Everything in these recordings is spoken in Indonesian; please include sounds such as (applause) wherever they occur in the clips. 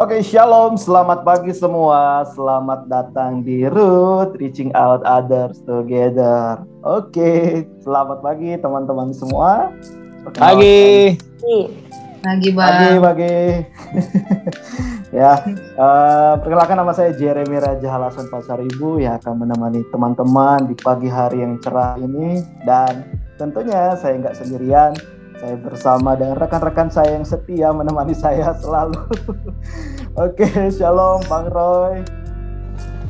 Oke, shalom, selamat pagi semua. Selamat datang di Root Reaching Out Others Together. Oke, selamat pagi teman-teman semua. Pagi. Pagi, Bang. Pagi, pagi. (laughs) ya, uh, perkenalkan nama saya Jeremy Raja Halasan Pasar Ibu yang akan menemani teman-teman di pagi hari yang cerah ini dan tentunya saya nggak sendirian saya bersama dengan rekan-rekan saya yang setia menemani saya selalu. (laughs) Oke, shalom Bang Roy.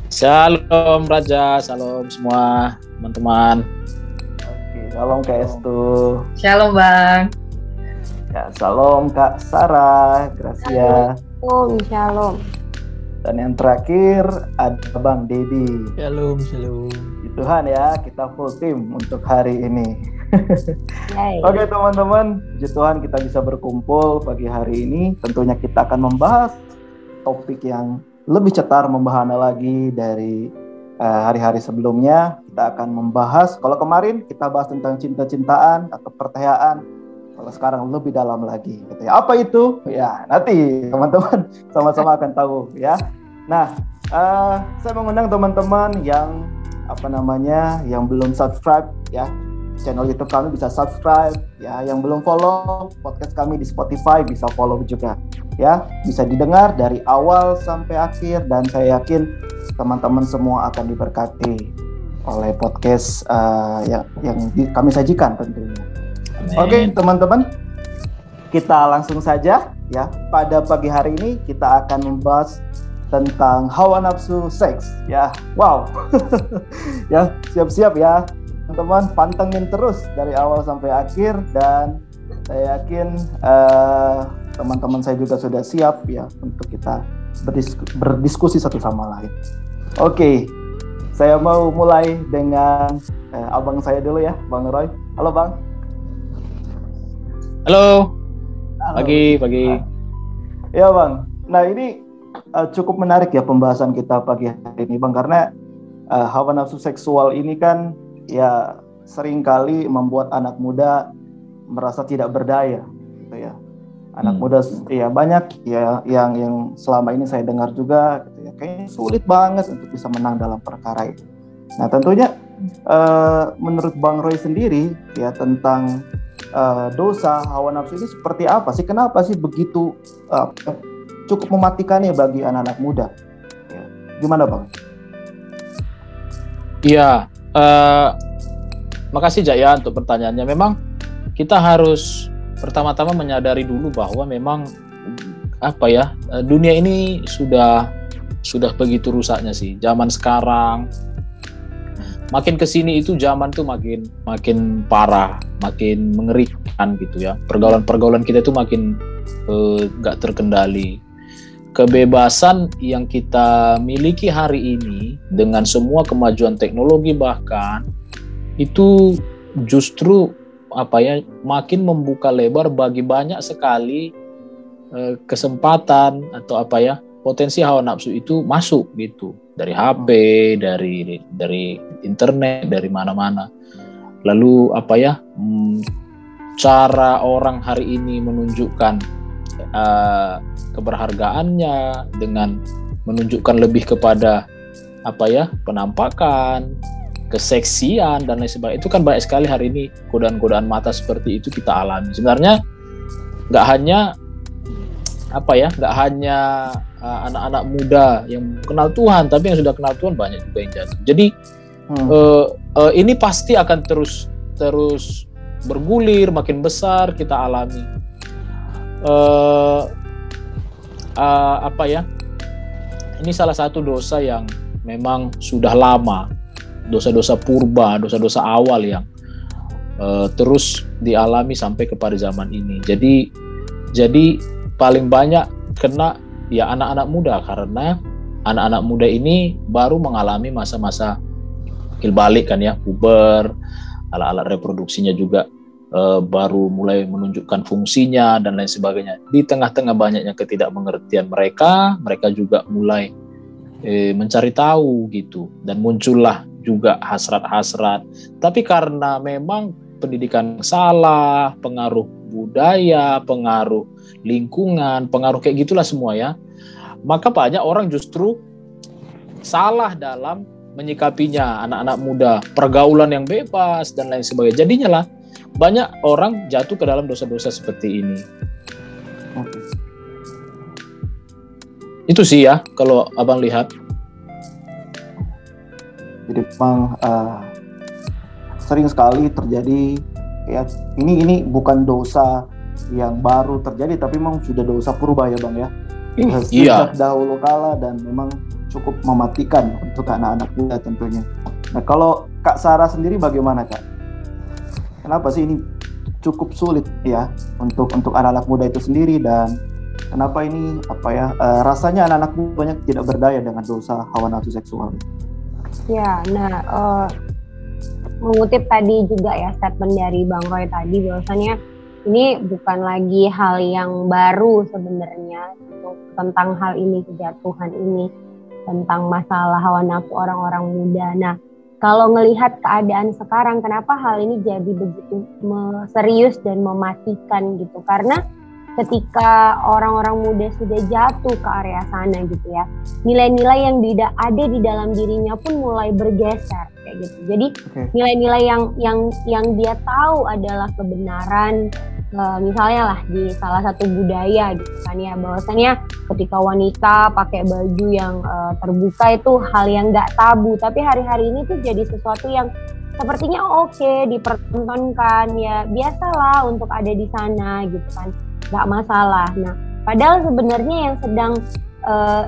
Shalom Raja, shalom semua teman-teman. Oke, shalom Kak Estu. Shalom Bang. Ya, shalom Kak Sarah, Gracia. Shalom, shalom. Dan yang terakhir ada Bang Dedi. Shalom, shalom. Tuhan ya, kita full tim untuk hari ini. (laughs) Oke teman-teman, puji Tuhan kita bisa berkumpul pagi hari ini. Tentunya kita akan membahas topik yang lebih cetar membahana lagi dari uh, hari-hari sebelumnya. Kita akan membahas, kalau kemarin kita bahas tentang cinta-cintaan atau pertanyaan. Kalau sekarang lebih dalam lagi. Gitu ya. Apa itu? Ya nanti teman-teman (laughs) sama-sama akan tahu ya. Nah, uh, saya mengundang teman-teman yang apa namanya yang belum subscribe ya. Channel YouTube kami bisa subscribe ya. Yang belum follow podcast kami di Spotify bisa follow juga ya. Bisa didengar dari awal sampai akhir dan saya yakin teman-teman semua akan diberkati oleh podcast uh, yang yang di, kami sajikan tentunya. Oke okay, teman-teman kita langsung saja ya. Pada pagi hari ini kita akan membahas tentang hawa nafsu seks ya wow (laughs) ya siap-siap ya teman-teman pantengin terus dari awal sampai akhir dan saya yakin uh, teman-teman saya juga sudah siap ya untuk kita berdiskusi, berdiskusi satu sama lain. Oke, okay, saya mau mulai dengan uh, abang saya dulu ya, Bang Roy. Halo Bang. Halo. Halo. Pagi, pagi. Ya Bang. Nah ini uh, cukup menarik ya pembahasan kita pagi hari ini Bang karena uh, hawa nafsu seksual ini kan ya sering kali membuat anak muda merasa tidak berdaya gitu ya. Anak hmm. muda ya banyak ya yang yang selama ini saya dengar juga gitu ya kayaknya sulit banget untuk bisa menang dalam perkara itu nah tentunya uh, menurut Bang Roy sendiri ya tentang uh, dosa hawa nafsu ini seperti apa sih? Kenapa sih begitu uh, cukup mematikannya bagi anak-anak muda ya, gimana Bang? Iya Uh, makasih Jaya untuk pertanyaannya. Memang kita harus pertama-tama menyadari dulu bahwa memang apa ya eh, dunia ini sudah sudah begitu rusaknya sih. Zaman sekarang makin ke sini itu zaman tuh makin makin parah, makin mengerikan gitu ya. Pergaulan-pergaulan kita itu makin uh, gak terkendali kebebasan yang kita miliki hari ini dengan semua kemajuan teknologi bahkan itu justru apa ya makin membuka lebar bagi banyak sekali eh, kesempatan atau apa ya potensi hawa nafsu itu masuk gitu. Dari HP dari dari internet dari mana-mana. Lalu apa ya hmm, cara orang hari ini menunjukkan uh, keberhargaannya dengan menunjukkan lebih kepada apa ya penampakan keseksian dan lain sebagainya. Itu kan banyak sekali hari ini godaan-godaan mata seperti itu kita alami. Sebenarnya nggak hanya apa ya nggak hanya uh, anak-anak muda yang kenal Tuhan tapi yang sudah kenal Tuhan banyak juga yang jatuh. Jadi hmm. uh, uh, ini pasti akan terus terus bergulir makin besar kita alami uh, uh, apa ya? Ini salah satu dosa yang memang sudah lama, dosa-dosa purba, dosa-dosa awal yang uh, terus dialami sampai kepada zaman ini. Jadi, jadi paling banyak kena ya anak-anak muda karena anak-anak muda ini baru mengalami masa-masa balik kan ya, puber, alat-alat reproduksinya juga baru mulai menunjukkan fungsinya dan lain sebagainya. Di tengah-tengah banyaknya ketidakmengertian mereka, mereka juga mulai eh, mencari tahu gitu dan muncullah juga hasrat-hasrat. Tapi karena memang pendidikan salah, pengaruh budaya, pengaruh lingkungan, pengaruh kayak gitulah semua ya. maka banyak orang justru salah dalam menyikapinya anak-anak muda, pergaulan yang bebas dan lain sebagainya. Jadinya lah banyak orang jatuh ke dalam dosa-dosa seperti ini. Itu sih ya kalau abang lihat. Jadi memang uh, sering sekali terjadi ya ini ini bukan dosa yang baru terjadi tapi memang sudah dosa purba ya bang ya. Sejak iya. dahulu kala dan memang cukup mematikan untuk anak-anak muda tentunya. Nah kalau Kak Sarah sendiri bagaimana Kak? Kenapa sih ini cukup sulit ya untuk untuk anak-anak muda itu sendiri dan kenapa ini apa ya uh, rasanya anak-anak muda banyak tidak berdaya dengan dosa hawa nafsu seksual? Ya, nah uh, mengutip tadi juga ya statement dari Bang Roy tadi bahwasanya ini bukan lagi hal yang baru sebenarnya tentang hal ini kejatuhan ini tentang masalah hawa nafsu orang-orang muda. Nah, kalau melihat keadaan sekarang, kenapa hal ini jadi begitu serius dan mematikan gitu? Karena ketika orang-orang muda sudah jatuh ke area sana gitu ya, nilai-nilai yang tidak ada di dalam dirinya pun mulai bergeser kayak gitu. Jadi nilai-nilai yang yang yang dia tahu adalah kebenaran, uh, misalnya lah di salah satu budaya gitu kan ya bahwasannya ketika wanita pakai baju yang uh, terbuka itu hal yang nggak tabu tapi hari-hari ini tuh jadi sesuatu yang sepertinya oke okay, dipertontonkan ya biasalah untuk ada di sana gitu kan nggak masalah. Nah padahal sebenarnya yang sedang uh,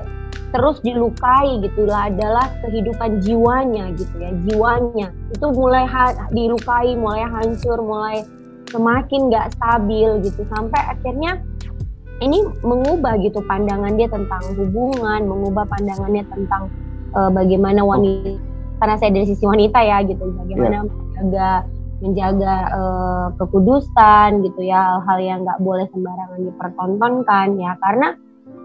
terus dilukai gitulah adalah kehidupan jiwanya gitu ya jiwanya. Itu mulai dilukai mulai hancur mulai semakin nggak stabil gitu. Sampai akhirnya ini mengubah gitu pandangan dia tentang hubungan, mengubah pandangannya tentang uh, bagaimana wanita karena saya dari sisi wanita ya gitu, bagaimana yeah. menjaga menjaga uh, kekudusan gitu ya hal-hal yang nggak boleh sembarangan dipertontonkan ya. Karena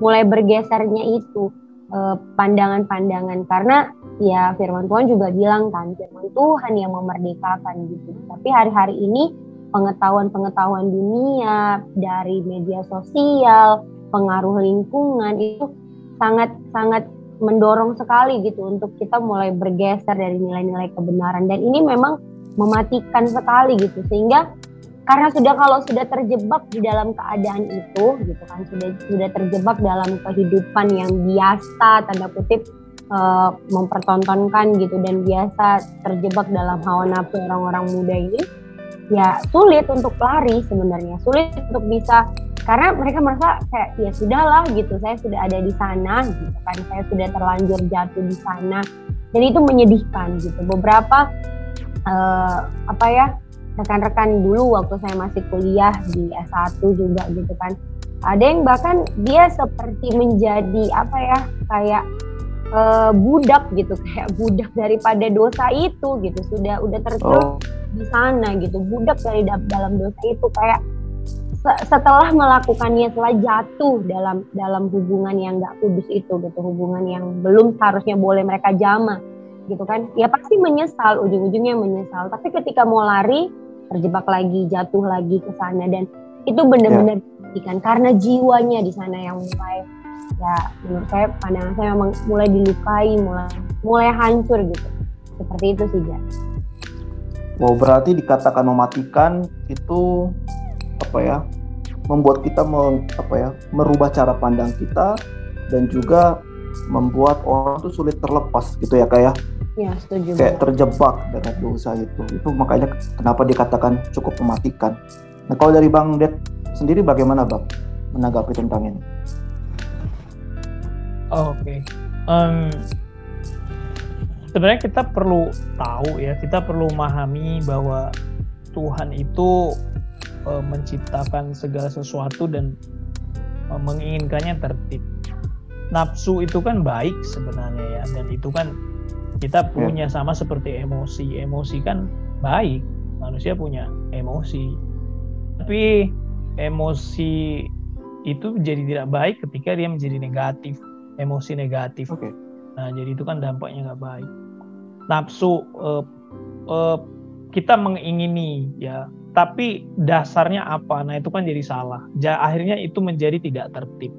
mulai bergesernya itu pandangan eh, pandangan-pandangan. Karena ya firman Tuhan juga bilang kan firman Tuhan yang memerdekakan gitu. Tapi hari-hari ini pengetahuan-pengetahuan dunia dari media sosial, pengaruh lingkungan itu sangat sangat mendorong sekali gitu untuk kita mulai bergeser dari nilai-nilai kebenaran. Dan ini memang mematikan sekali gitu sehingga karena sudah kalau sudah terjebak di dalam keadaan itu gitu kan sudah sudah terjebak dalam kehidupan yang biasa tanda kutip uh, mempertontonkan gitu dan biasa terjebak dalam hawa nafsu orang-orang muda ini ya sulit untuk lari sebenarnya sulit untuk bisa karena mereka merasa kayak ya sudahlah gitu saya sudah ada di sana gitu kan saya sudah terlanjur jatuh di sana. Dan itu menyedihkan gitu. Beberapa uh, apa ya rekan-rekan dulu waktu saya masih kuliah di S1 juga gitu kan. Ada yang bahkan dia seperti menjadi apa ya kayak uh, budak gitu kayak budak daripada dosa itu gitu sudah udah terjebak oh. di sana gitu. Budak dari dalam dosa itu kayak setelah melakukannya setelah jatuh dalam dalam hubungan yang nggak kudus itu gitu hubungan yang belum seharusnya boleh mereka jama gitu kan. Ya pasti menyesal ujung-ujungnya menyesal. Tapi ketika mau lari terjebak lagi jatuh lagi ke sana. Dan itu benar-benar ya. karena jiwanya di sana yang mulai ya menurut saya pandangan saya memang mulai dilukai mulai mulai hancur gitu seperti itu sih ya Wow, berarti dikatakan mematikan itu apa ya? Membuat kita meng, apa ya? Merubah cara pandang kita dan juga membuat orang itu sulit terlepas gitu ya kayak ya? ya, setuju. Kayak terjebak dengan dosa itu. Itu makanya kenapa dikatakan cukup mematikan. Nah, kalau dari Bang Det sendiri bagaimana, Bang? Menanggapi tentang ini? Oh, Oke. Okay. Um, sebenarnya kita perlu tahu ya, kita perlu memahami bahwa Tuhan itu e, menciptakan segala sesuatu dan e, menginginkannya tertib. Nafsu itu kan baik sebenarnya ya, dan itu kan kita ya. punya sama seperti emosi. Emosi kan baik, manusia punya emosi. Tapi emosi itu jadi tidak baik ketika dia menjadi negatif, emosi negatif. Okay Nah, jadi itu kan dampaknya nggak baik. Nafsu uh, uh, kita mengingini ya, tapi dasarnya apa? Nah, itu kan jadi salah. Ja, akhirnya itu menjadi tidak tertib.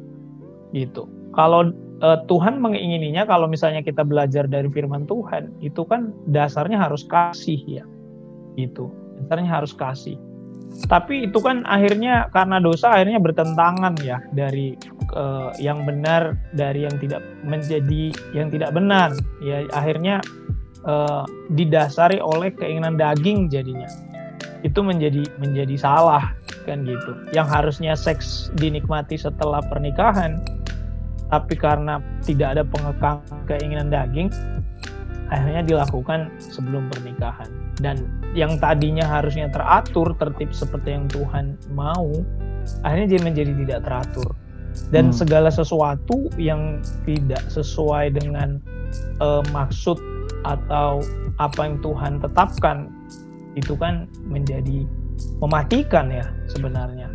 Gitu. kalau uh, Tuhan mengingininya kalau misalnya kita belajar dari firman Tuhan itu kan dasarnya harus kasih ya itu dasarnya harus kasih tapi itu kan akhirnya karena dosa akhirnya bertentangan ya dari uh, yang benar dari yang tidak menjadi yang tidak benar. Ya akhirnya uh, didasari oleh keinginan daging jadinya. Itu menjadi menjadi salah kan gitu. Yang harusnya seks dinikmati setelah pernikahan tapi karena tidak ada pengekang keinginan daging akhirnya dilakukan sebelum pernikahan. Dan yang tadinya harusnya teratur tertib seperti yang Tuhan mau akhirnya jadi menjadi tidak teratur. Dan hmm. segala sesuatu yang tidak sesuai dengan uh, maksud atau apa yang Tuhan tetapkan itu kan menjadi mematikan ya sebenarnya.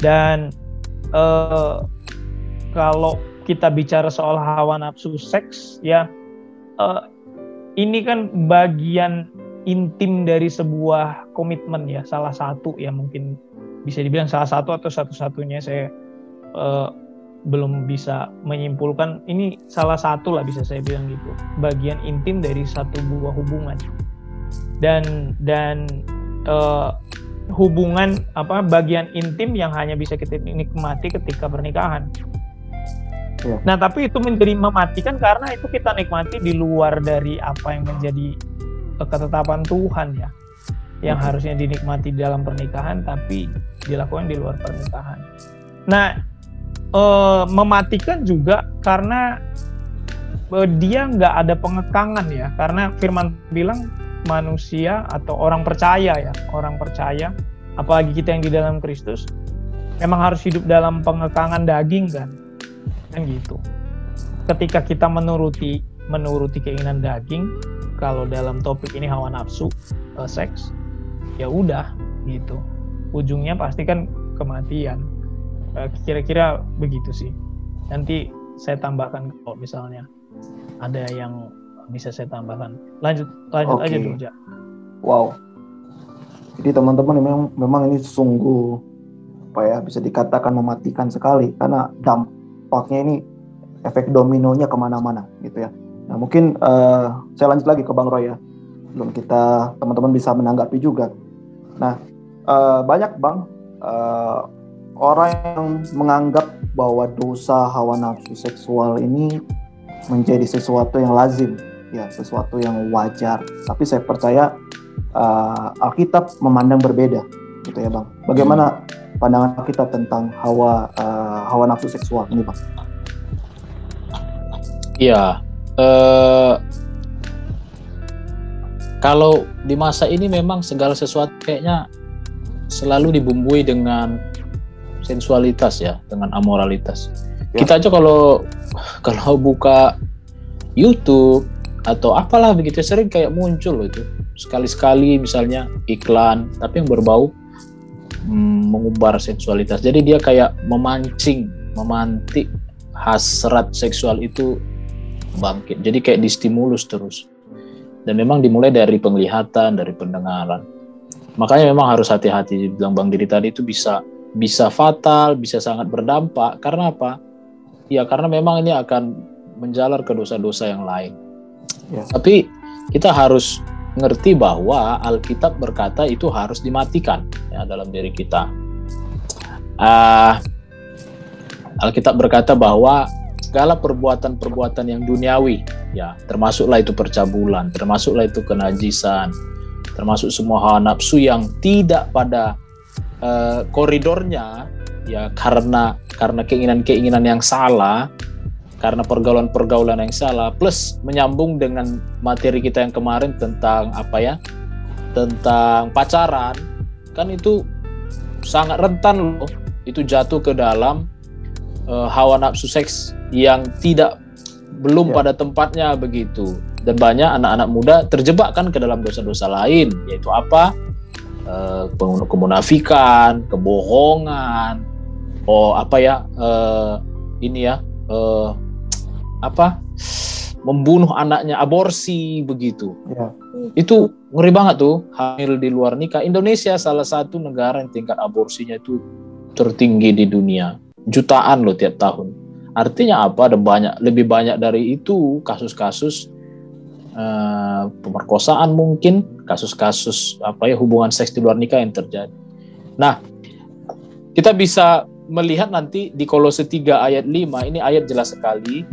Dan uh, kalau kita bicara soal hawa nafsu seks ya uh, ini kan bagian intim dari sebuah komitmen ya salah satu ya mungkin bisa dibilang salah satu atau satu-satunya saya uh, belum bisa menyimpulkan. Ini salah satu lah bisa saya bilang gitu bagian intim dari satu buah hubungan. Dan dan uh, hubungan apa bagian intim yang hanya bisa kita nikmati ketika pernikahan Ya. Nah, tapi itu menjadi mematikan karena itu kita nikmati di luar dari apa yang menjadi eh, ketetapan Tuhan ya. Yang hmm. harusnya dinikmati dalam pernikahan tapi dilakukan di luar pernikahan. Nah, e, mematikan juga karena e, dia nggak ada pengekangan ya. Karena firman bilang manusia atau orang percaya ya, orang percaya apalagi kita yang di dalam Kristus memang harus hidup dalam pengekangan daging kan kan gitu. Ketika kita menuruti menuruti keinginan daging kalau dalam topik ini hawa nafsu uh, seks ya udah gitu. Ujungnya pasti kan kematian. Eh, kira-kira begitu sih. Nanti saya tambahkan kalau misalnya ada yang bisa saya tambahkan. Lanjut lanjut okay. aja dulu ja. wow. Jadi teman-teman memang memang ini sungguh apa ya bisa dikatakan mematikan sekali. Karena dampak dampaknya ini efek dominonya ke mana-mana gitu ya. Nah mungkin uh, saya lanjut lagi ke Bang Roy ya. Belum kita teman-teman bisa menanggapi juga. Nah uh, banyak Bang uh, orang yang menganggap bahwa dosa hawa nafsu seksual ini menjadi sesuatu yang lazim, ya sesuatu yang wajar. Tapi saya percaya uh, Alkitab memandang berbeda, gitu ya bang. Bagaimana pandangan kita tentang hawa uh, hawa nafsu seksual ini, Pak? Iya. Uh, kalau di masa ini memang segala sesuatu kayaknya selalu dibumbui dengan sensualitas ya, dengan amoralitas. Ya. Kita aja kalau kalau buka YouTube atau apalah begitu sering kayak muncul itu sekali-sekali misalnya iklan tapi yang berbau mm, mengubar seksualitas. Jadi dia kayak memancing, memantik hasrat seksual itu bangkit. Jadi kayak distimulus terus. Dan memang dimulai dari penglihatan, dari pendengaran. Makanya memang harus hati-hati bilang Bang Diri tadi itu bisa bisa fatal, bisa sangat berdampak. Karena apa? Ya karena memang ini akan menjalar ke dosa-dosa yang lain. Ya. Tapi kita harus ngerti bahwa Alkitab berkata itu harus dimatikan ya dalam diri kita. Uh, Alkitab berkata bahwa segala perbuatan-perbuatan yang duniawi, ya termasuklah itu percabulan, termasuklah itu kenajisan, termasuk semua hawa nafsu yang tidak pada uh, koridornya, ya karena karena keinginan-keinginan yang salah, karena pergaulan-pergaulan yang salah plus menyambung dengan materi kita yang kemarin tentang apa ya tentang pacaran kan itu sangat rentan loh. Itu jatuh ke dalam uh, hawa nafsu seks yang tidak belum ya. pada tempatnya begitu. Dan banyak anak-anak muda terjebak kan ke dalam dosa-dosa lain yaitu apa? Uh, kemunafikan kebohongan oh apa ya uh, ini ya uh, apa membunuh anaknya aborsi begitu ya. itu ngeri banget tuh hamil di luar nikah Indonesia salah satu negara yang tingkat aborsinya itu tertinggi di dunia jutaan loh tiap tahun Artinya apa? Ada banyak, lebih banyak dari itu kasus-kasus uh, pemerkosaan mungkin, kasus-kasus apa ya hubungan seks di luar nikah yang terjadi. Nah, kita bisa melihat nanti di Kolose 3 ayat 5, ini ayat jelas sekali.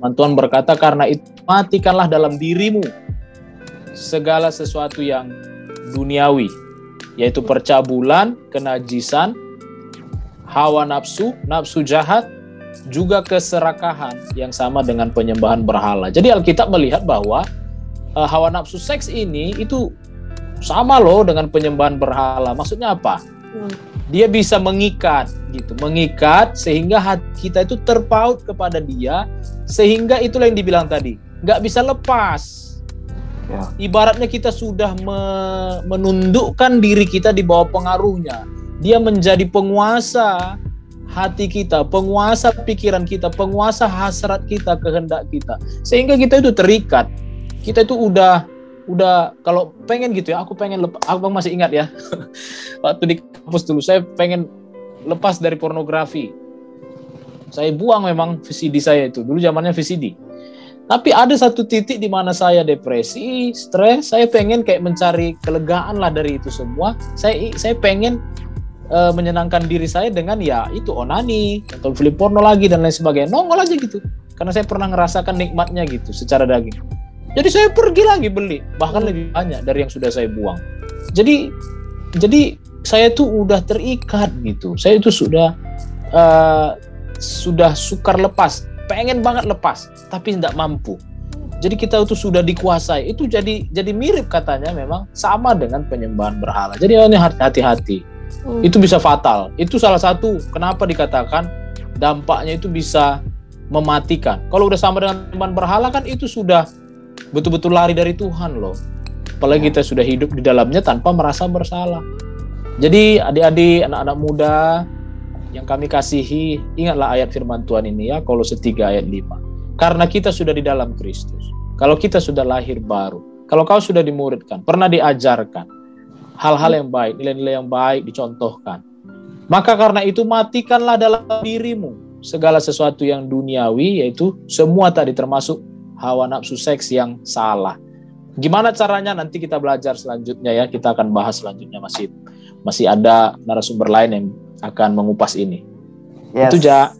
Tuhan berkata, karena itu matikanlah dalam dirimu segala sesuatu yang duniawi, yaitu percabulan, kenajisan, hawa nafsu, nafsu jahat, juga keserakahan yang sama dengan penyembahan berhala. Jadi Alkitab melihat bahwa uh, hawa nafsu seks ini itu sama loh dengan penyembahan berhala. Maksudnya apa? Hmm. Dia bisa mengikat gitu, mengikat sehingga hati kita itu terpaut kepada dia, sehingga itulah yang dibilang tadi, nggak bisa lepas. Ya. Ibaratnya kita sudah me menundukkan diri kita di bawah pengaruhnya. Dia menjadi penguasa hati kita, penguasa pikiran kita, penguasa hasrat kita, kehendak kita. Sehingga kita itu terikat. Kita itu udah udah kalau pengen gitu ya, aku pengen lepas, aku masih ingat ya. (laughs) Waktu di kampus dulu saya pengen lepas dari pornografi. Saya buang memang VCD saya itu. Dulu zamannya VCD. Tapi ada satu titik di mana saya depresi, stres, saya pengen kayak mencari kelegaan lah dari itu semua. Saya saya pengen uh, menyenangkan diri saya dengan ya itu onani atau film porno lagi dan lain sebagainya nongol aja gitu karena saya pernah ngerasakan nikmatnya gitu secara daging jadi saya pergi lagi beli bahkan lebih banyak dari yang sudah saya buang. Jadi jadi saya tuh udah terikat gitu. Saya itu sudah uh, sudah sukar lepas pengen banget lepas tapi tidak mampu. Jadi kita itu sudah dikuasai. Itu jadi jadi mirip katanya memang sama dengan penyembahan berhala. Jadi ini hati-hati. Hmm. Itu bisa fatal. Itu salah satu kenapa dikatakan dampaknya itu bisa mematikan. Kalau udah sama dengan teman berhala kan itu sudah betul-betul lari dari Tuhan loh. Apalagi kita sudah hidup di dalamnya tanpa merasa bersalah. Jadi adik-adik, anak-anak muda yang kami kasihi, ingatlah ayat firman Tuhan ini ya, kalau setiga ayat 5. Karena kita sudah di dalam Kristus. Kalau kita sudah lahir baru, kalau kau sudah dimuridkan, pernah diajarkan, hal-hal yang baik, nilai-nilai yang baik dicontohkan. Maka karena itu matikanlah dalam dirimu segala sesuatu yang duniawi yaitu semua tadi termasuk hawa nafsu seks yang salah. Gimana caranya nanti kita belajar selanjutnya ya, kita akan bahas selanjutnya masih masih ada narasumber lain yang akan mengupas ini. Yes. Itu Ja.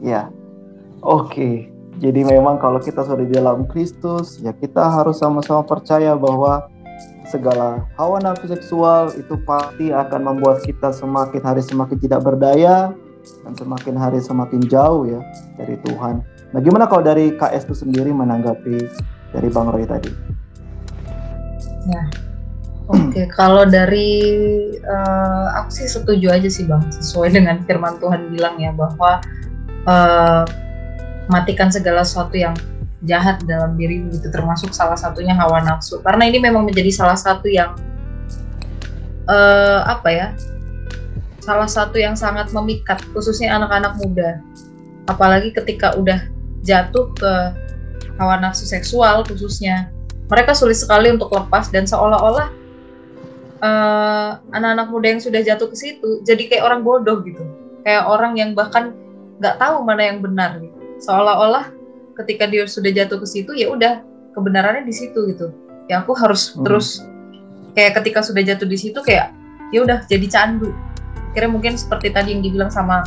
Ya. Oke. Jadi memang kalau kita sudah di dalam Kristus, ya kita harus sama-sama percaya bahwa segala hawa nafsu seksual itu pasti akan membuat kita semakin hari semakin tidak berdaya dan semakin hari semakin jauh ya dari Tuhan. Nah, gimana kalau dari KS itu sendiri menanggapi dari Bang Roy tadi? Ya, oke. Okay. (clears throat) kalau dari uh, aku sih setuju aja sih Bang, sesuai (laughs) dengan firman Tuhan bilang ya bahwa uh, matikan segala sesuatu yang jahat dalam diri itu termasuk salah satunya hawa nafsu karena ini memang menjadi salah satu yang uh, apa ya salah satu yang sangat memikat khususnya anak-anak muda apalagi ketika udah jatuh ke hawa nafsu seksual khususnya mereka sulit sekali untuk lepas dan seolah-olah uh, anak-anak muda yang sudah jatuh ke situ jadi kayak orang bodoh gitu kayak orang yang bahkan nggak tahu mana yang benar gitu. seolah-olah ketika dia sudah jatuh ke situ ya udah kebenarannya di situ gitu ya aku harus hmm. terus kayak ketika sudah jatuh di situ kayak ya udah jadi candu kira mungkin seperti tadi yang dibilang sama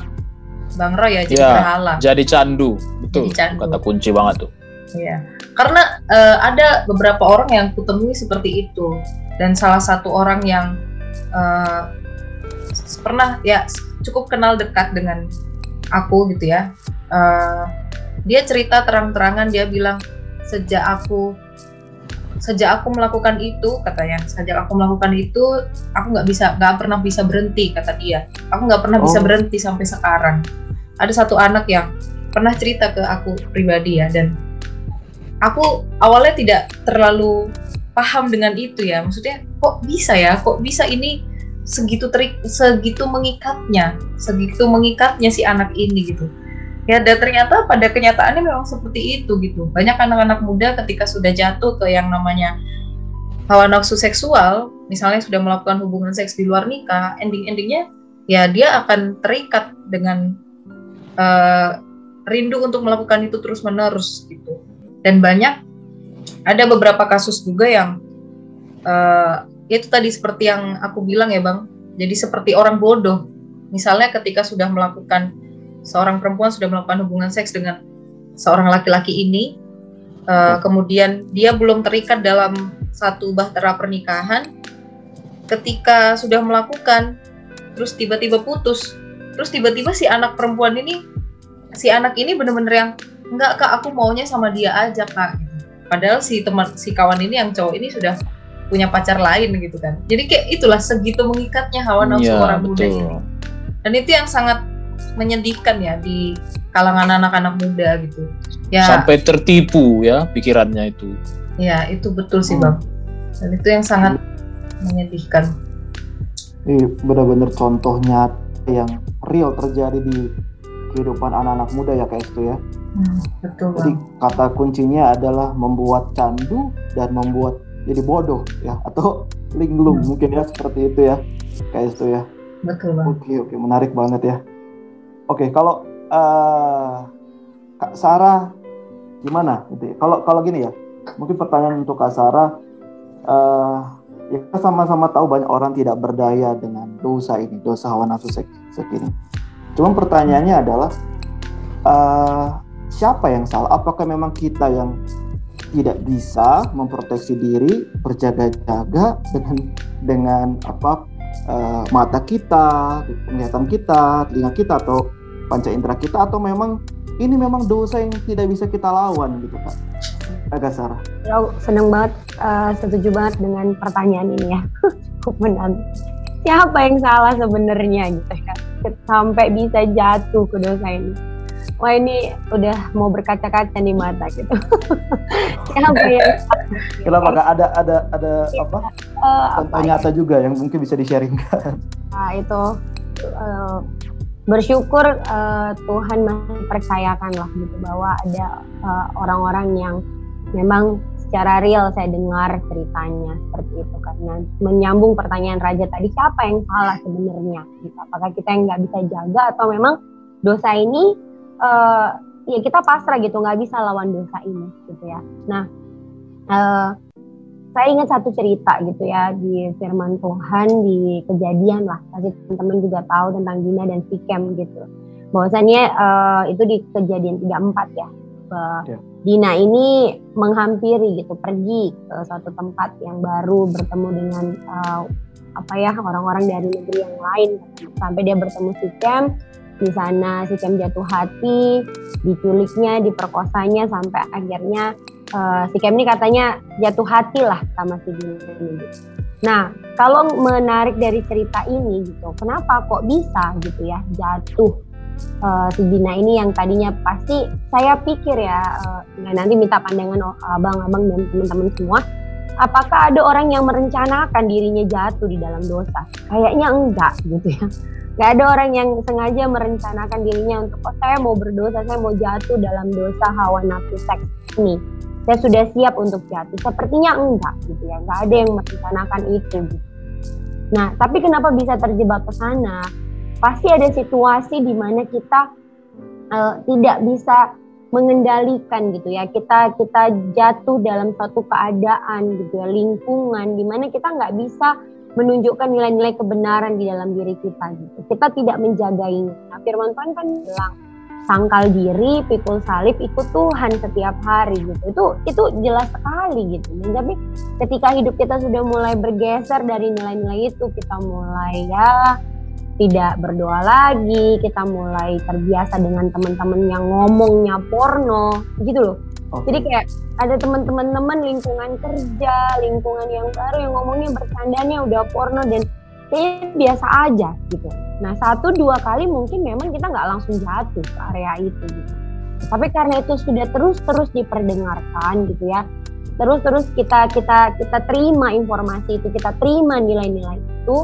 Bang Roy ya jadi ya, berhala. jadi candu. Betul jadi candu. kata kunci banget tuh. Iya, karena uh, ada beberapa orang yang kutemui seperti itu. Dan salah satu orang yang uh, pernah ya cukup kenal dekat dengan aku gitu ya. Uh, dia cerita terang-terangan dia bilang sejak aku sejak aku melakukan itu katanya sejak aku melakukan itu aku nggak bisa nggak pernah bisa berhenti kata dia. Aku nggak pernah oh. bisa berhenti sampai sekarang. Ada satu anak yang pernah cerita ke aku pribadi ya dan aku awalnya tidak terlalu paham dengan itu ya. Maksudnya kok bisa ya? Kok bisa ini segitu trik segitu mengikatnya? Segitu mengikatnya si anak ini gitu ya dan ternyata pada kenyataannya memang seperti itu gitu. Banyak anak-anak muda ketika sudah jatuh ke yang namanya hawa nafsu seksual misalnya sudah melakukan hubungan seks di luar nikah ending-endingnya ya dia akan terikat dengan uh, rindu untuk melakukan itu terus menerus gitu. Dan banyak ada beberapa kasus juga yang uh, itu tadi seperti yang aku bilang ya bang. Jadi seperti orang bodoh. Misalnya ketika sudah melakukan seorang perempuan sudah melakukan hubungan seks dengan seorang laki-laki ini uh, kemudian dia belum terikat dalam satu bahtera pernikahan. Ketika sudah melakukan terus tiba-tiba putus. Terus tiba-tiba si anak perempuan ini si anak ini bener-bener yang enggak kak aku maunya sama dia aja kak. Padahal si teman si kawan ini yang cowok ini sudah punya pacar lain gitu kan. Jadi kayak itulah segitu mengikatnya hawa nafsu ya, orang muda ini. Dan itu yang sangat menyedihkan ya di kalangan anak-anak muda gitu ya sampai tertipu ya pikirannya itu ya itu betul sih hmm. bang dan itu yang sangat menyedihkan ini benar-benar contoh nyata yang real terjadi di kehidupan anak-anak muda ya kayak itu ya. Hmm, betul. Jadi kata kuncinya adalah membuat candu dan membuat jadi bodoh ya atau linglung hmm. mungkin ya seperti itu ya kayak itu ya. Betul bang. Oke oke menarik banget ya. Oke kalau uh, Kak Sarah gimana? Gitu ya? Kalau kalau gini ya mungkin pertanyaan untuk Kak Sarah. Uh, ya kita sama-sama tahu banyak orang tidak berdaya dengan dosa ini, dosa hawa nafsu seks, ini. Cuma pertanyaannya adalah uh, siapa yang salah? Apakah memang kita yang tidak bisa memproteksi diri, berjaga-jaga dengan dengan apa uh, mata kita, penglihatan kita, telinga kita atau panca indera kita atau memang ini memang dosa yang tidak bisa kita lawan gitu Pak? agak Sarah. Yo, seneng banget, uh, setuju banget dengan pertanyaan ini ya. (laughs) Menantang. Siapa yang salah sebenarnya gitu ya? Sampai bisa jatuh ke dosa ini. Wah ini udah mau berkaca-kaca di mata gitu. (laughs) Siapa yang Kenapa kak? Ada ada ada apa? Uh, apa ya? nyata juga yang mungkin bisa di-sharingkan. Nah itu uh, bersyukur uh, Tuhan masih percayakan lah gitu bahwa ada orang-orang uh, yang memang secara real saya dengar ceritanya seperti itu karena menyambung pertanyaan Raja tadi siapa yang salah sebenarnya gitu. apakah kita yang nggak bisa jaga atau memang dosa ini uh, ya kita pasrah gitu nggak bisa lawan dosa ini gitu ya. Nah uh, saya ingat satu cerita gitu ya di firman Tuhan di kejadian lah. Pasti teman-teman juga tahu tentang Dina dan Sikem gitu. Bahwasannya uh, itu di kejadian 34 ya. Yeah. Dina ini menghampiri gitu pergi ke suatu tempat yang baru bertemu dengan uh, apa ya orang-orang dari negeri yang lain. Sampai dia bertemu si Kem di sana si Kem jatuh hati diculiknya diperkosanya sampai akhirnya uh, si Kem ini katanya jatuh hati lah sama si Dina ini. Nah kalau menarik dari cerita ini gitu kenapa kok bisa gitu ya jatuh uh, si Gina ini yang tadinya pasti saya pikir ya uh, nanti minta pandangan abang-abang dan teman-teman semua apakah ada orang yang merencanakan dirinya jatuh di dalam dosa? Kayaknya enggak gitu ya Gak ada orang yang sengaja merencanakan dirinya untuk oh saya mau berdosa, saya mau jatuh dalam dosa hawa nafsu seks ini. Saya sudah siap untuk jatuh. Sepertinya enggak gitu ya. Gak ada yang merencanakan itu. Gitu. Nah, tapi kenapa bisa terjebak ke sana? pasti ada situasi di mana kita uh, tidak bisa mengendalikan gitu ya kita kita jatuh dalam suatu keadaan gitu ya lingkungan di mana kita nggak bisa menunjukkan nilai-nilai kebenaran di dalam diri kita gitu. Kita tidak menjaga ini nah, firman Tuhan kan bilang sangkal diri pikul salib ikut Tuhan setiap hari gitu. Itu itu jelas sekali gitu. Dan tapi ketika hidup kita sudah mulai bergeser dari nilai-nilai itu kita mulai ya tidak berdoa lagi, kita mulai terbiasa dengan teman-teman yang ngomongnya porno, gitu loh. Okay. Jadi kayak ada teman-teman teman lingkungan kerja, lingkungan yang baru yang ngomongnya bercandanya udah porno dan kayaknya biasa aja gitu. Nah satu dua kali mungkin memang kita nggak langsung jatuh ke area itu gitu. Tapi karena itu sudah terus-terus diperdengarkan gitu ya, terus-terus kita kita kita terima informasi itu, kita terima nilai-nilai itu,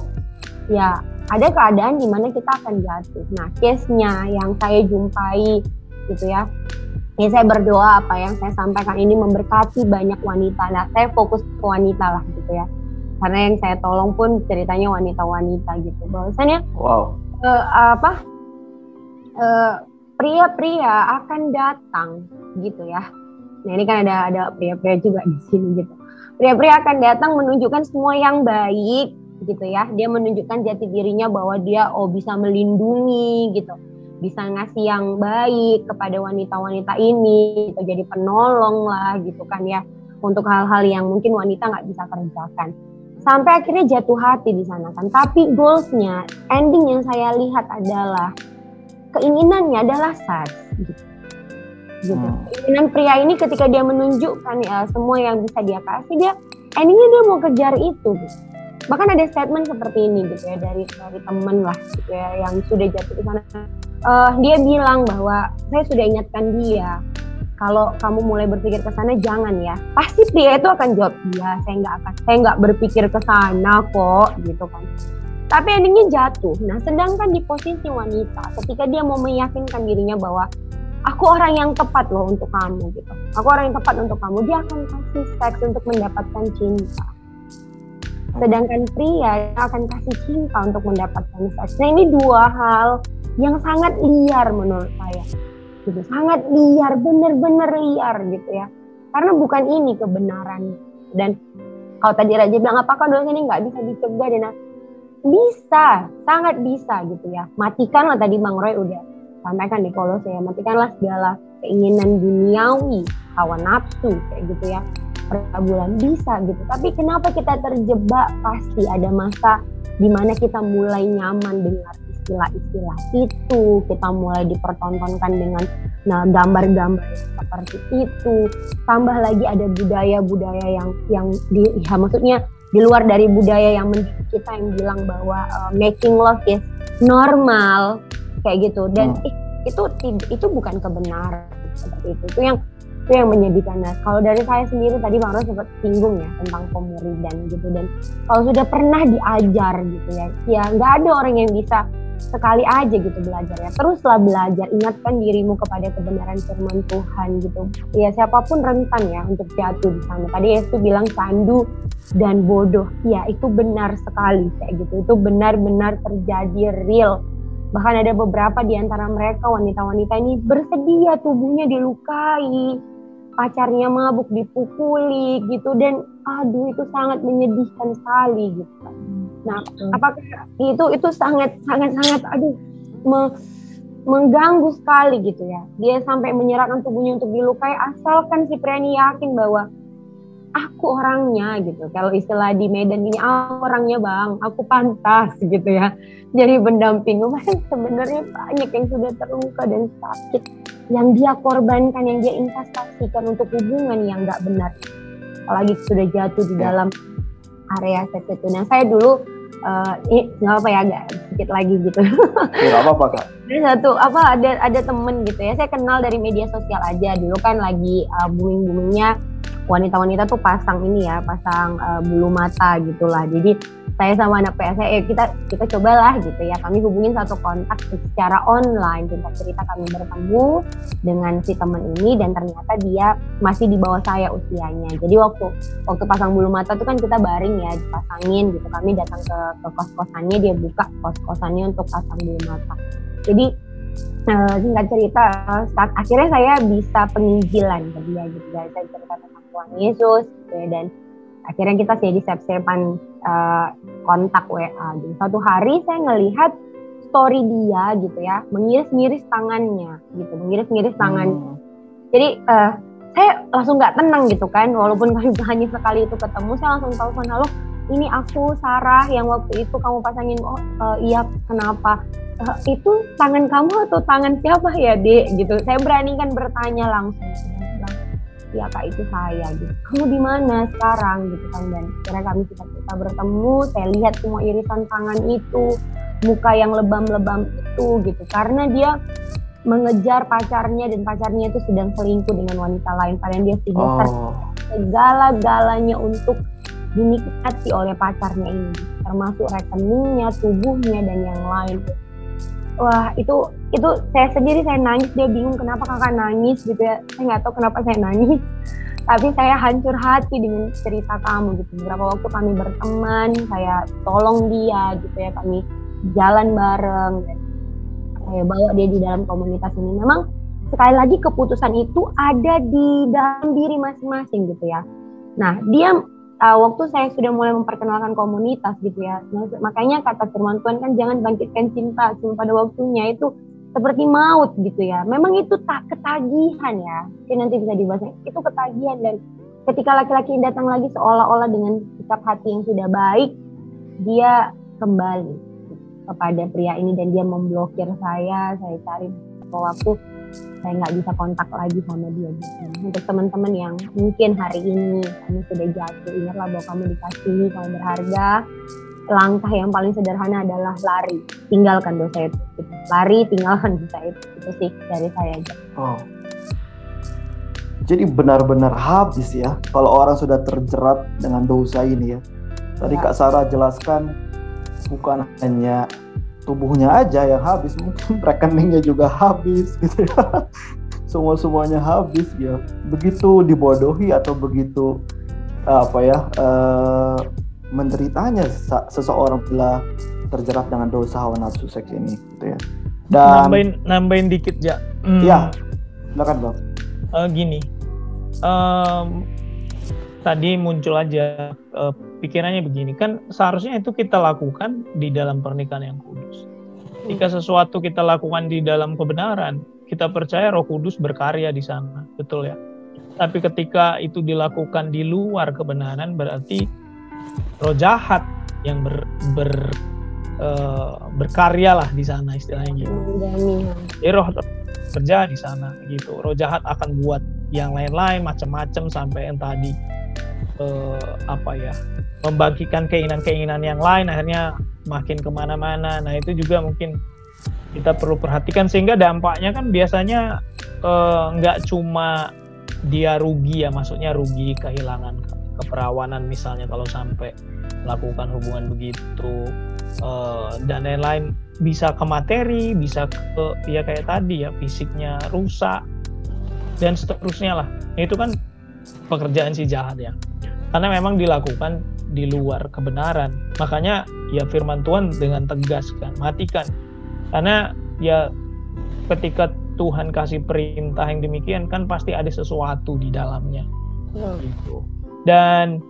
ya ada keadaan di mana kita akan jatuh. Nah, case-nya yang saya jumpai gitu ya. Ya saya berdoa apa yang saya sampaikan ini memberkati banyak wanita. Nah, saya fokus ke wanita lah gitu ya. Karena yang saya tolong pun ceritanya wanita-wanita gitu. Bahwasannya wow. Uh, apa? Uh, pria-pria akan datang gitu ya. Nah ini kan ada ada pria-pria juga di sini gitu. Pria-pria akan datang menunjukkan semua yang baik gitu ya. Dia menunjukkan jati dirinya bahwa dia oh bisa melindungi gitu. Bisa ngasih yang baik kepada wanita-wanita ini, gitu. jadi penolong lah gitu kan ya untuk hal-hal yang mungkin wanita nggak bisa kerjakan. Sampai akhirnya jatuh hati di sana kan. Tapi goalsnya, ending yang saya lihat adalah keinginannya adalah seks gitu. gitu. Hmm. Keinginan pria ini ketika dia menunjukkan ya semua yang bisa dia kasih dia endingnya dia mau kejar itu gitu. Bahkan ada statement seperti ini gitu ya dari dari temen lah gitu ya yang sudah jatuh di sana. Uh, dia bilang bahwa saya sudah ingatkan dia. Kalau kamu mulai berpikir ke sana jangan ya. Pasti pria itu akan jawab ya saya nggak akan saya nggak berpikir ke sana kok gitu kan. Tapi endingnya jatuh. Nah sedangkan di posisi wanita ketika dia mau meyakinkan dirinya bahwa aku orang yang tepat loh untuk kamu gitu. Aku orang yang tepat untuk kamu dia akan kasih seks untuk mendapatkan cinta. Sedangkan pria akan kasih cinta untuk mendapatkan seks. Nah ini dua hal yang sangat liar menurut saya. Gitu sangat liar bener-bener liar gitu ya. Karena bukan ini kebenaran. Dan kalau tadi Raja bilang apakah dosa ini nggak bisa dicegah? Dan bisa sangat bisa gitu ya. Matikanlah tadi Bang Roy udah sampaikan di kolose ya. Matikanlah segala keinginan duniawi hawa nafsu kayak gitu ya. Perbulan bisa gitu. Tapi kenapa kita terjebak? Pasti ada masa di mana kita mulai nyaman dengan istilah-istilah itu. Kita mulai dipertontonkan dengan nah gambar-gambar seperti itu. Tambah lagi ada budaya-budaya yang yang di ya maksudnya di luar dari budaya yang kita yang bilang bahwa uh, making love is normal kayak gitu. Dan hmm. itu itu bukan kebenaran seperti itu. Itu yang itu yang menyedihkan. Nah, kalau dari saya sendiri tadi Bang Ros sempat singgung ya tentang pemuridan gitu. Dan kalau sudah pernah diajar gitu ya, ya nggak ada orang yang bisa sekali aja gitu belajar ya. Teruslah belajar ingatkan dirimu kepada kebenaran firman Tuhan gitu. Ya siapa pun rentan ya untuk jatuh di sana. Tadi Yesus bilang candu dan bodoh. Ya itu benar sekali kayak gitu. Itu benar-benar terjadi real. Bahkan ada beberapa di antara mereka wanita-wanita ini bersedia tubuhnya dilukai pacarnya mabuk dipukuli gitu. Dan aduh itu sangat menyedihkan sekali gitu Nah, hmm. apakah itu itu sangat sangat sangat aduh me, mengganggu sekali gitu ya. Dia sampai menyerahkan tubuhnya untuk dilukai asalkan si pria ini yakin bahwa aku orangnya gitu. Kalau istilah di Medan ini aku orangnya bang, aku pantas gitu ya. Jadi pendamping. (laughs) sebenarnya banyak yang sudah terluka dan sakit yang dia korbankan, yang dia investasikan untuk hubungan yang nggak benar. Apalagi sudah jatuh di ya. dalam area seks itu. Nah saya dulu uh, ini nggak apa ya agak sedikit lagi gitu. Nggak apa-apa kak. (laughs) Jadi satu apa ada ada temen gitu ya saya kenal dari media sosial aja dulu kan lagi uh, eh, booming boomingnya wanita-wanita tuh pasang ini ya pasang uh, bulu mata gitulah. Jadi saya sama anak PS eh, kita kita cobalah gitu ya. Kami hubungin satu kontak secara online. Singkat cerita kami bertemu dengan si teman ini dan ternyata dia masih di bawah saya usianya. Jadi waktu waktu pasang bulu mata tuh kan kita baring ya dipasangin gitu. Kami datang ke ke kos kosannya dia buka kos kosannya untuk pasang bulu mata. Jadi uh, singkat cerita saat akhirnya saya bisa penginjilan ke dia gitu. Jadi saya cerita tentang Tuhan Yesus gitu ya, dan akhirnya kita jadi sep-sepan uh, kontak WA gitu. Satu hari saya ngelihat story dia gitu ya, mengiris-ngiris tangannya gitu, mengiris-ngiris tangannya. Hmm. Jadi uh, saya langsung nggak tenang gitu kan, walaupun (laughs) kami hanya sekali itu ketemu, saya langsung sana loh ini aku Sarah yang waktu itu kamu pasangin oh uh, iya kenapa uh, itu tangan kamu atau tangan siapa ya dek gitu saya beranikan bertanya langsung ya kak itu saya gitu. Kamu di mana sekarang? Gitu kan dan akhirnya kami kita kita bertemu. Saya lihat semua irisan tangan itu muka yang lebam-lebam itu gitu. Karena dia mengejar pacarnya dan pacarnya itu sedang selingkuh dengan wanita lain. Padahal dia sudah oh. segala-galanya untuk dinikmati oleh pacarnya ini. Termasuk rekeningnya tubuhnya dan yang lain wah itu itu saya sendiri saya nangis dia bingung kenapa kakak nangis gitu ya. Saya nggak tahu kenapa saya nangis. (laughs) Tapi saya hancur hati dengan cerita kamu gitu. Beberapa waktu kami berteman saya tolong dia gitu ya kami jalan bareng. Saya bawa dia di dalam komunitas ini. Memang sekali lagi keputusan itu ada di dalam diri masing-masing gitu ya. Nah dia uh, waktu saya sudah mulai memperkenalkan komunitas gitu ya. Makanya kata firman Tuhan kan jangan bangkitkan cinta cuma pada waktunya. Itu seperti maut gitu ya. Memang itu tak ketagihan ya. Jadi nanti bisa dibahas. Itu ketagihan dan ketika laki-laki datang lagi seolah-olah dengan sikap hati yang sudah baik dia kembali kepada pria ini dan dia memblokir saya saya cari waktu saya nggak bisa kontak lagi sama dia gitu. untuk teman-teman yang mungkin hari ini kamu sudah jatuh ingatlah bahwa kamu dikasihi kamu berharga langkah yang paling sederhana adalah lari tinggalkan dosa itu lari tinggalkan dosa itu itu sih dari saya aja oh jadi benar-benar habis ya kalau orang sudah terjerat dengan dosa ini ya. Tadi ya. Kak Sarah jelaskan bukan hanya tubuhnya aja yang habis, mungkin (laughs) rekeningnya juga habis gitu ya. (laughs) Semua semuanya habis ya. Begitu dibodohi atau begitu apa ya uh, menderitanya seseorang bila terjerat dengan dosa hawa nafsu seks ini gitu ya. Dan nambahin nambahin dikit ya. Hmm. Ya, silakan bang. Uh, gini, um, tadi muncul aja uh, pikirannya begini kan seharusnya itu kita lakukan di dalam pernikahan yang kudus. Jika sesuatu kita lakukan di dalam kebenaran, kita percaya Roh Kudus berkarya di sana, betul ya. Tapi ketika itu dilakukan di luar kebenaran, berarti roh jahat yang ber, ber uh, berkarya lah di sana istilahnya gitu. Jadi roh kerja di sana gitu. Roh jahat akan buat yang lain-lain macam-macam sampai yang tadi uh, apa ya membagikan keinginan-keinginan yang lain akhirnya makin ke mana-mana. Nah itu juga mungkin kita perlu perhatikan sehingga dampaknya kan biasanya eh, nggak cuma dia rugi ya maksudnya rugi kehilangan keperawanan misalnya kalau sampai melakukan hubungan begitu uh, dan lain-lain. Bisa ke materi bisa ke ya kayak tadi ya fisiknya rusak dan seterusnya lah. Itu kan pekerjaan si jahat ya. Karena memang dilakukan di luar kebenaran. Makanya ya firman Tuhan dengan tegas kan matikan. Karena ya ketika Tuhan kasih perintah yang demikian kan pasti ada sesuatu di dalamnya. Hmm. gitu. Dan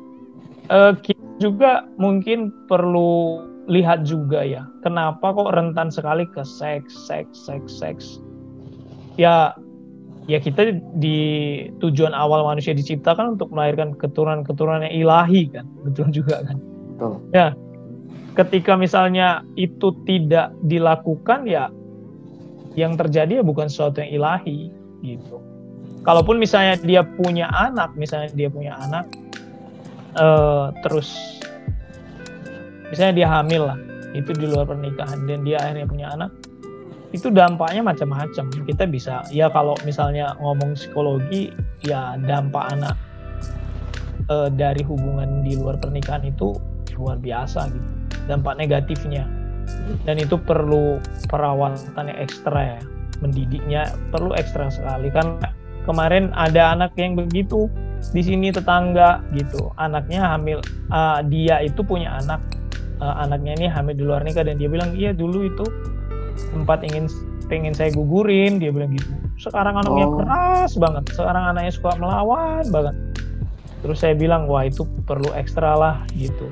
uh, kita juga mungkin perlu lihat juga ya kenapa kok rentan sekali ke seks seks seks seks. Ya ya kita di tujuan awal manusia diciptakan untuk melahirkan keturunan-keturunan yang ilahi kan betul juga kan betul. ya ketika misalnya itu tidak dilakukan ya yang terjadi ya bukan sesuatu yang ilahi gitu kalaupun misalnya dia punya anak misalnya dia punya anak uh, terus misalnya dia hamil lah itu di luar pernikahan dan dia akhirnya punya anak itu dampaknya macam-macam. Kita bisa ya kalau misalnya ngomong psikologi ya dampak anak e, dari hubungan di luar pernikahan itu luar biasa gitu. Dampak negatifnya. Dan itu perlu perawatan yang ekstra ya. Mendidiknya perlu ekstra sekali karena kemarin ada anak yang begitu di sini tetangga gitu. Anaknya hamil uh, dia itu punya anak uh, anaknya ini hamil di luar nikah dan dia bilang iya dulu itu sempat ingin pengen saya gugurin dia bilang gitu. Sekarang anaknya oh. keras banget. Sekarang anaknya suka melawan banget. Terus saya bilang wah itu perlu ekstra lah gitu.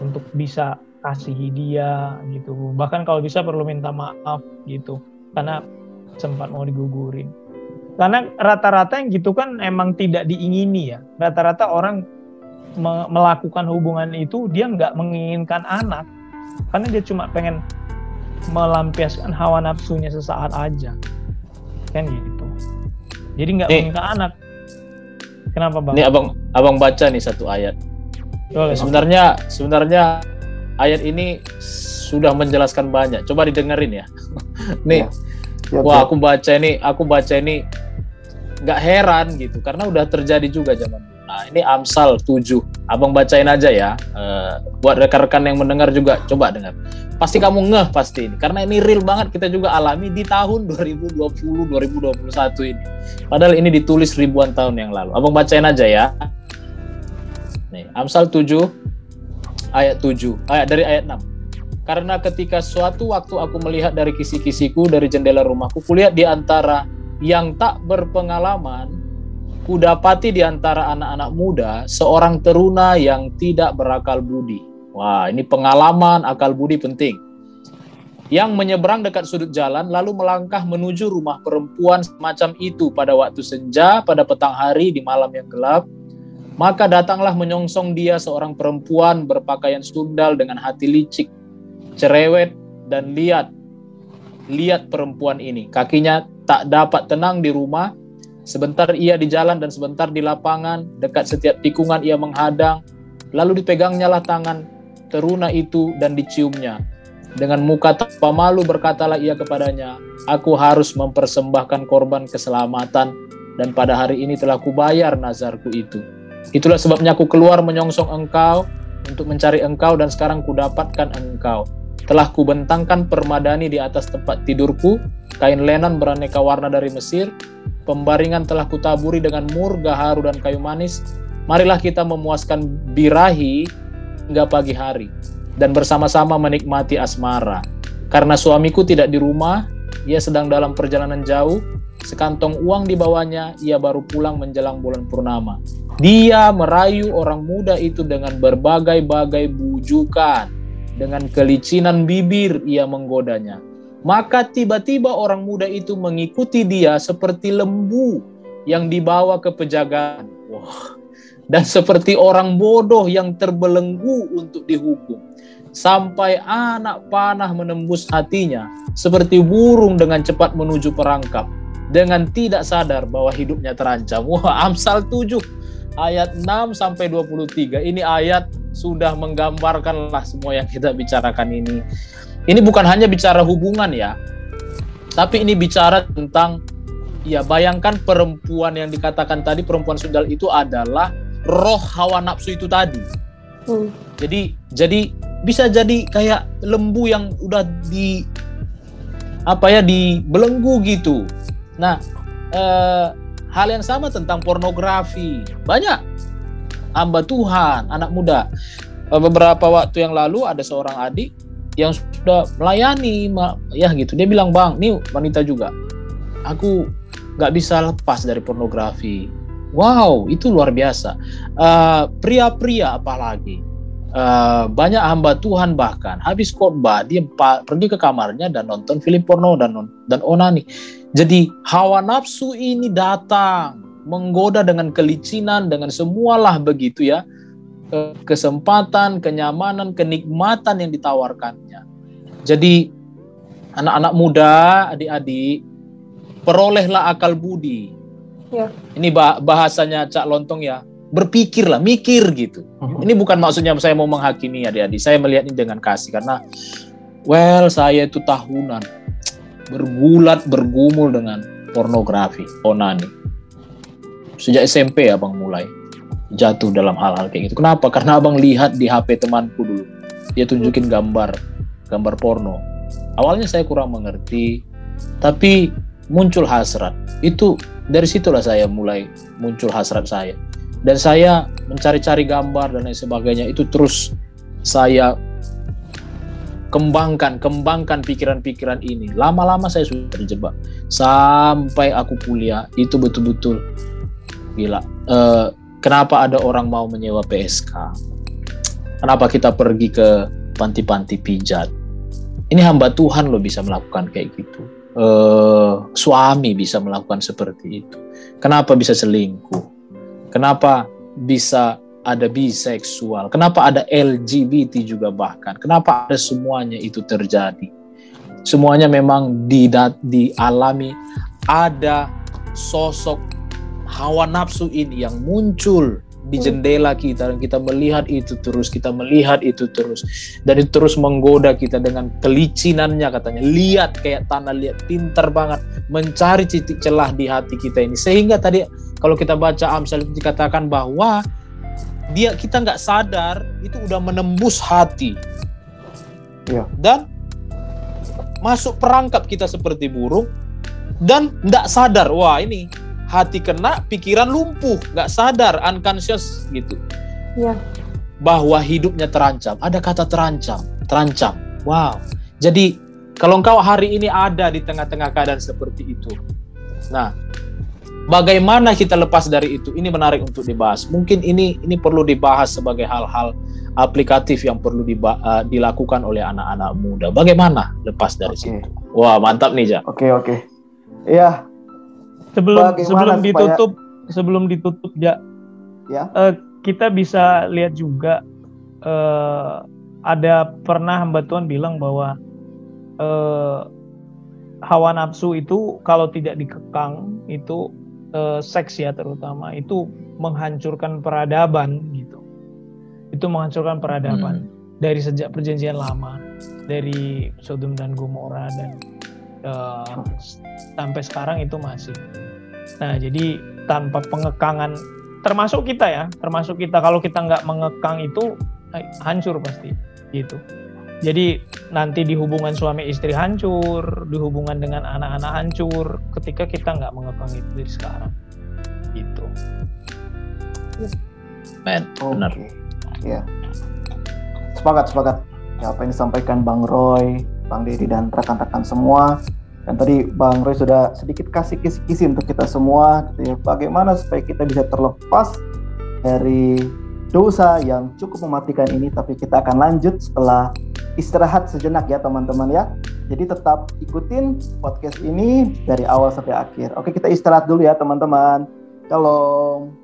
Untuk bisa kasihi dia gitu. Bahkan kalau bisa perlu minta maaf gitu. Karena sempat mau digugurin. Karena rata-rata yang gitu kan emang tidak diingini ya. Rata-rata orang me melakukan hubungan itu dia nggak menginginkan anak. Karena dia cuma pengen melampiaskan hawa nafsunya sesaat aja. Kan gitu. Jadi nggak minta anak. Kenapa bang? Ini abang abang baca nih satu ayat. Boleh, sebenarnya okay. sebenarnya ayat ini sudah menjelaskan banyak. Coba didengerin ya. (laughs) Nih. Ya. wah aku baca ini aku baca ini nggak heran gitu. Karena udah terjadi juga zaman Nah, ini Amsal 7. Abang bacain aja ya. Uh, buat rekan-rekan yang mendengar juga coba dengar. Pasti kamu ngeh pasti ini karena ini real banget kita juga alami di tahun (laughs) 2020 2021 ini. Padahal ini ditulis ribuan tahun yang lalu. Abang bacain aja ya. Nih, Amsal 7 ayat 7. Ayat dari ayat 6. karena ketika suatu waktu aku melihat dari kisi-kisiku dari jendela rumahku, kulihat di antara yang tak berpengalaman, kudapati di antara anak-anak muda seorang teruna yang tidak berakal budi. Wah, ini pengalaman akal budi penting. Yang menyeberang dekat sudut jalan lalu melangkah menuju rumah perempuan semacam itu pada waktu senja, pada petang hari di malam yang gelap. Maka datanglah menyongsong dia seorang perempuan berpakaian sundal dengan hati licik cerewet dan lihat lihat perempuan ini kakinya tak dapat tenang di rumah sebentar ia di jalan dan sebentar di lapangan dekat setiap tikungan ia menghadang. Lalu dipegangnya lah tangan teruna itu dan diciumnya. Dengan muka tanpa malu berkatalah ia kepadanya aku harus mempersembahkan korban keselamatan dan pada hari ini telah kubayar nazarku itu. Itulah sebabnya aku keluar menyongsong engkau untuk mencari engkau dan sekarang kudapatkan engkau. Telah kubentangkan permadani di atas tempat tidurku, kain lenan beraneka warna dari Mesir, pembaringan telah kutaburi dengan mur, gaharu, dan kayu manis. Marilah kita memuaskan birahi hingga pagi hari, dan bersama-sama menikmati asmara. Karena suamiku tidak di rumah, ia sedang dalam perjalanan jauh, sekantong uang di bawahnya, ia baru pulang menjelang bulan purnama. Dia merayu orang muda itu dengan berbagai-bagai bujukan dengan kelicinan bibir ia menggodanya. Maka tiba-tiba orang muda itu mengikuti dia seperti lembu yang dibawa ke pejagaan. Wah. Dan seperti orang bodoh yang terbelenggu untuk dihukum. Sampai anak panah menembus hatinya seperti burung dengan cepat menuju perangkap dengan tidak sadar bahwa hidupnya terancam. Wah, Amsal 7 ayat 6 sampai 23. Ini ayat sudah menggambarkanlah semua yang kita bicarakan ini. Ini bukan hanya bicara hubungan ya, tapi ini bicara tentang ya bayangkan perempuan yang dikatakan tadi perempuan sundal itu adalah roh hawa nafsu itu tadi. Hmm. Jadi jadi bisa jadi kayak lembu yang udah di apa ya dibelenggu gitu. Nah, eh, hal yang sama tentang pornografi. Banyak hamba Tuhan, anak muda. Eh, beberapa waktu yang lalu ada seorang adik yang sudah melayani, ya gitu. Dia bilang, bang, ini wanita juga. Aku nggak bisa lepas dari pornografi. Wow, itu luar biasa. eh, pria-pria apalagi. Uh, banyak hamba Tuhan bahkan habis khotbah dia pergi ke kamarnya dan nonton film porno dan dan onani. Jadi hawa nafsu ini datang menggoda dengan kelicinan, dengan semualah begitu ya, kesempatan, kenyamanan, kenikmatan yang ditawarkannya. Jadi anak-anak muda, adik-adik, perolehlah akal budi. Ya. Ini bahasanya Cak Lontong ya, berpikirlah, mikir gitu. Uh-huh. Ini bukan maksudnya saya mau menghakimi adik-adik, saya melihat ini dengan kasih karena well saya itu tahunan bergulat bergumul dengan pornografi, onani sejak SMP abang mulai jatuh dalam hal-hal kayak gitu. Kenapa? Karena abang lihat di HP temanku dulu. Dia tunjukin gambar, gambar porno. Awalnya saya kurang mengerti, tapi muncul hasrat. Itu dari situlah saya mulai muncul hasrat saya. Dan saya mencari-cari gambar dan lain sebagainya. Itu terus saya kembangkan, kembangkan pikiran-pikiran ini. Lama-lama saya sudah terjebak. Sampai aku kuliah, itu betul-betul gila uh, kenapa ada orang mau menyewa PSK kenapa kita pergi ke panti-panti pijat? Ini hamba Tuhan loh bisa melakukan kayak gitu. Uh, suami bisa melakukan seperti itu. Kenapa bisa selingkuh? Kenapa bisa ada biseksual, kenapa ada LGBT juga bahkan, kenapa ada semuanya itu terjadi. Semuanya memang dialami. Ada sosok hawa nafsu ini yang muncul di hmm. jendela kita dan kita melihat itu terus kita melihat itu terus. Dan itu terus menggoda kita dengan kelicinannya katanya. Lihat kayak tanah lihat pintar banget. Mencari titik celah di hati kita ini. Sehingga tadi kalau kita baca Amsal itu dikatakan bahwa dia kita nggak sadar itu udah menembus hati. Ya. dan masuk perangkap kita seperti burung dan nggak sadar wah ini hati kena, pikiran lumpuh, nggak sadar, unconscious gitu. Ya. Bahwa hidupnya terancam. Ada kata terancam, terancam. Wow. Jadi kalau engkau hari ini ada di tengah-tengah keadaan seperti itu. Nah, bagaimana kita lepas dari itu? Ini menarik untuk dibahas. Mungkin ini ini perlu dibahas sebagai hal-hal aplikatif yang perlu diba, uh, dilakukan oleh anak-anak muda. Bagaimana lepas dari okay. situ? Wah, mantap nih, Ja. Oke, okay, oke. Okay. Iya. Sebelum Bagaimana sebelum supaya... ditutup sebelum ditutup Ja. Ya. Uh, kita bisa lihat juga uh, ada pernah hamba Tuhan bilang bahwa uh, hawa nafsu itu kalau tidak dikekang itu uh, seks ya terutama itu menghancurkan peradaban gitu. Itu menghancurkan peradaban hmm. dari sejak perjanjian lama dari Sodom dan Gomora dan uh, sampai sekarang itu masih. Nah, jadi tanpa pengekangan termasuk kita ya, termasuk kita kalau kita nggak mengekang itu eh, hancur pasti gitu. Jadi nanti di hubungan suami istri hancur, di hubungan dengan anak-anak hancur ketika kita nggak mengekang itu dari sekarang. Gitu. Men, benar. Ya. Sepakat, sepakat. Ya, apa yang disampaikan Bang Roy, Bang Dedi dan rekan-rekan semua. Dan tadi Bang Roy sudah sedikit kasih kisi-kisi untuk kita semua, gitu ya. bagaimana supaya kita bisa terlepas dari dosa yang cukup mematikan ini, tapi kita akan lanjut setelah istirahat sejenak ya teman-teman ya. Jadi tetap ikutin podcast ini dari awal sampai akhir. Oke kita istirahat dulu ya teman-teman. Shalom.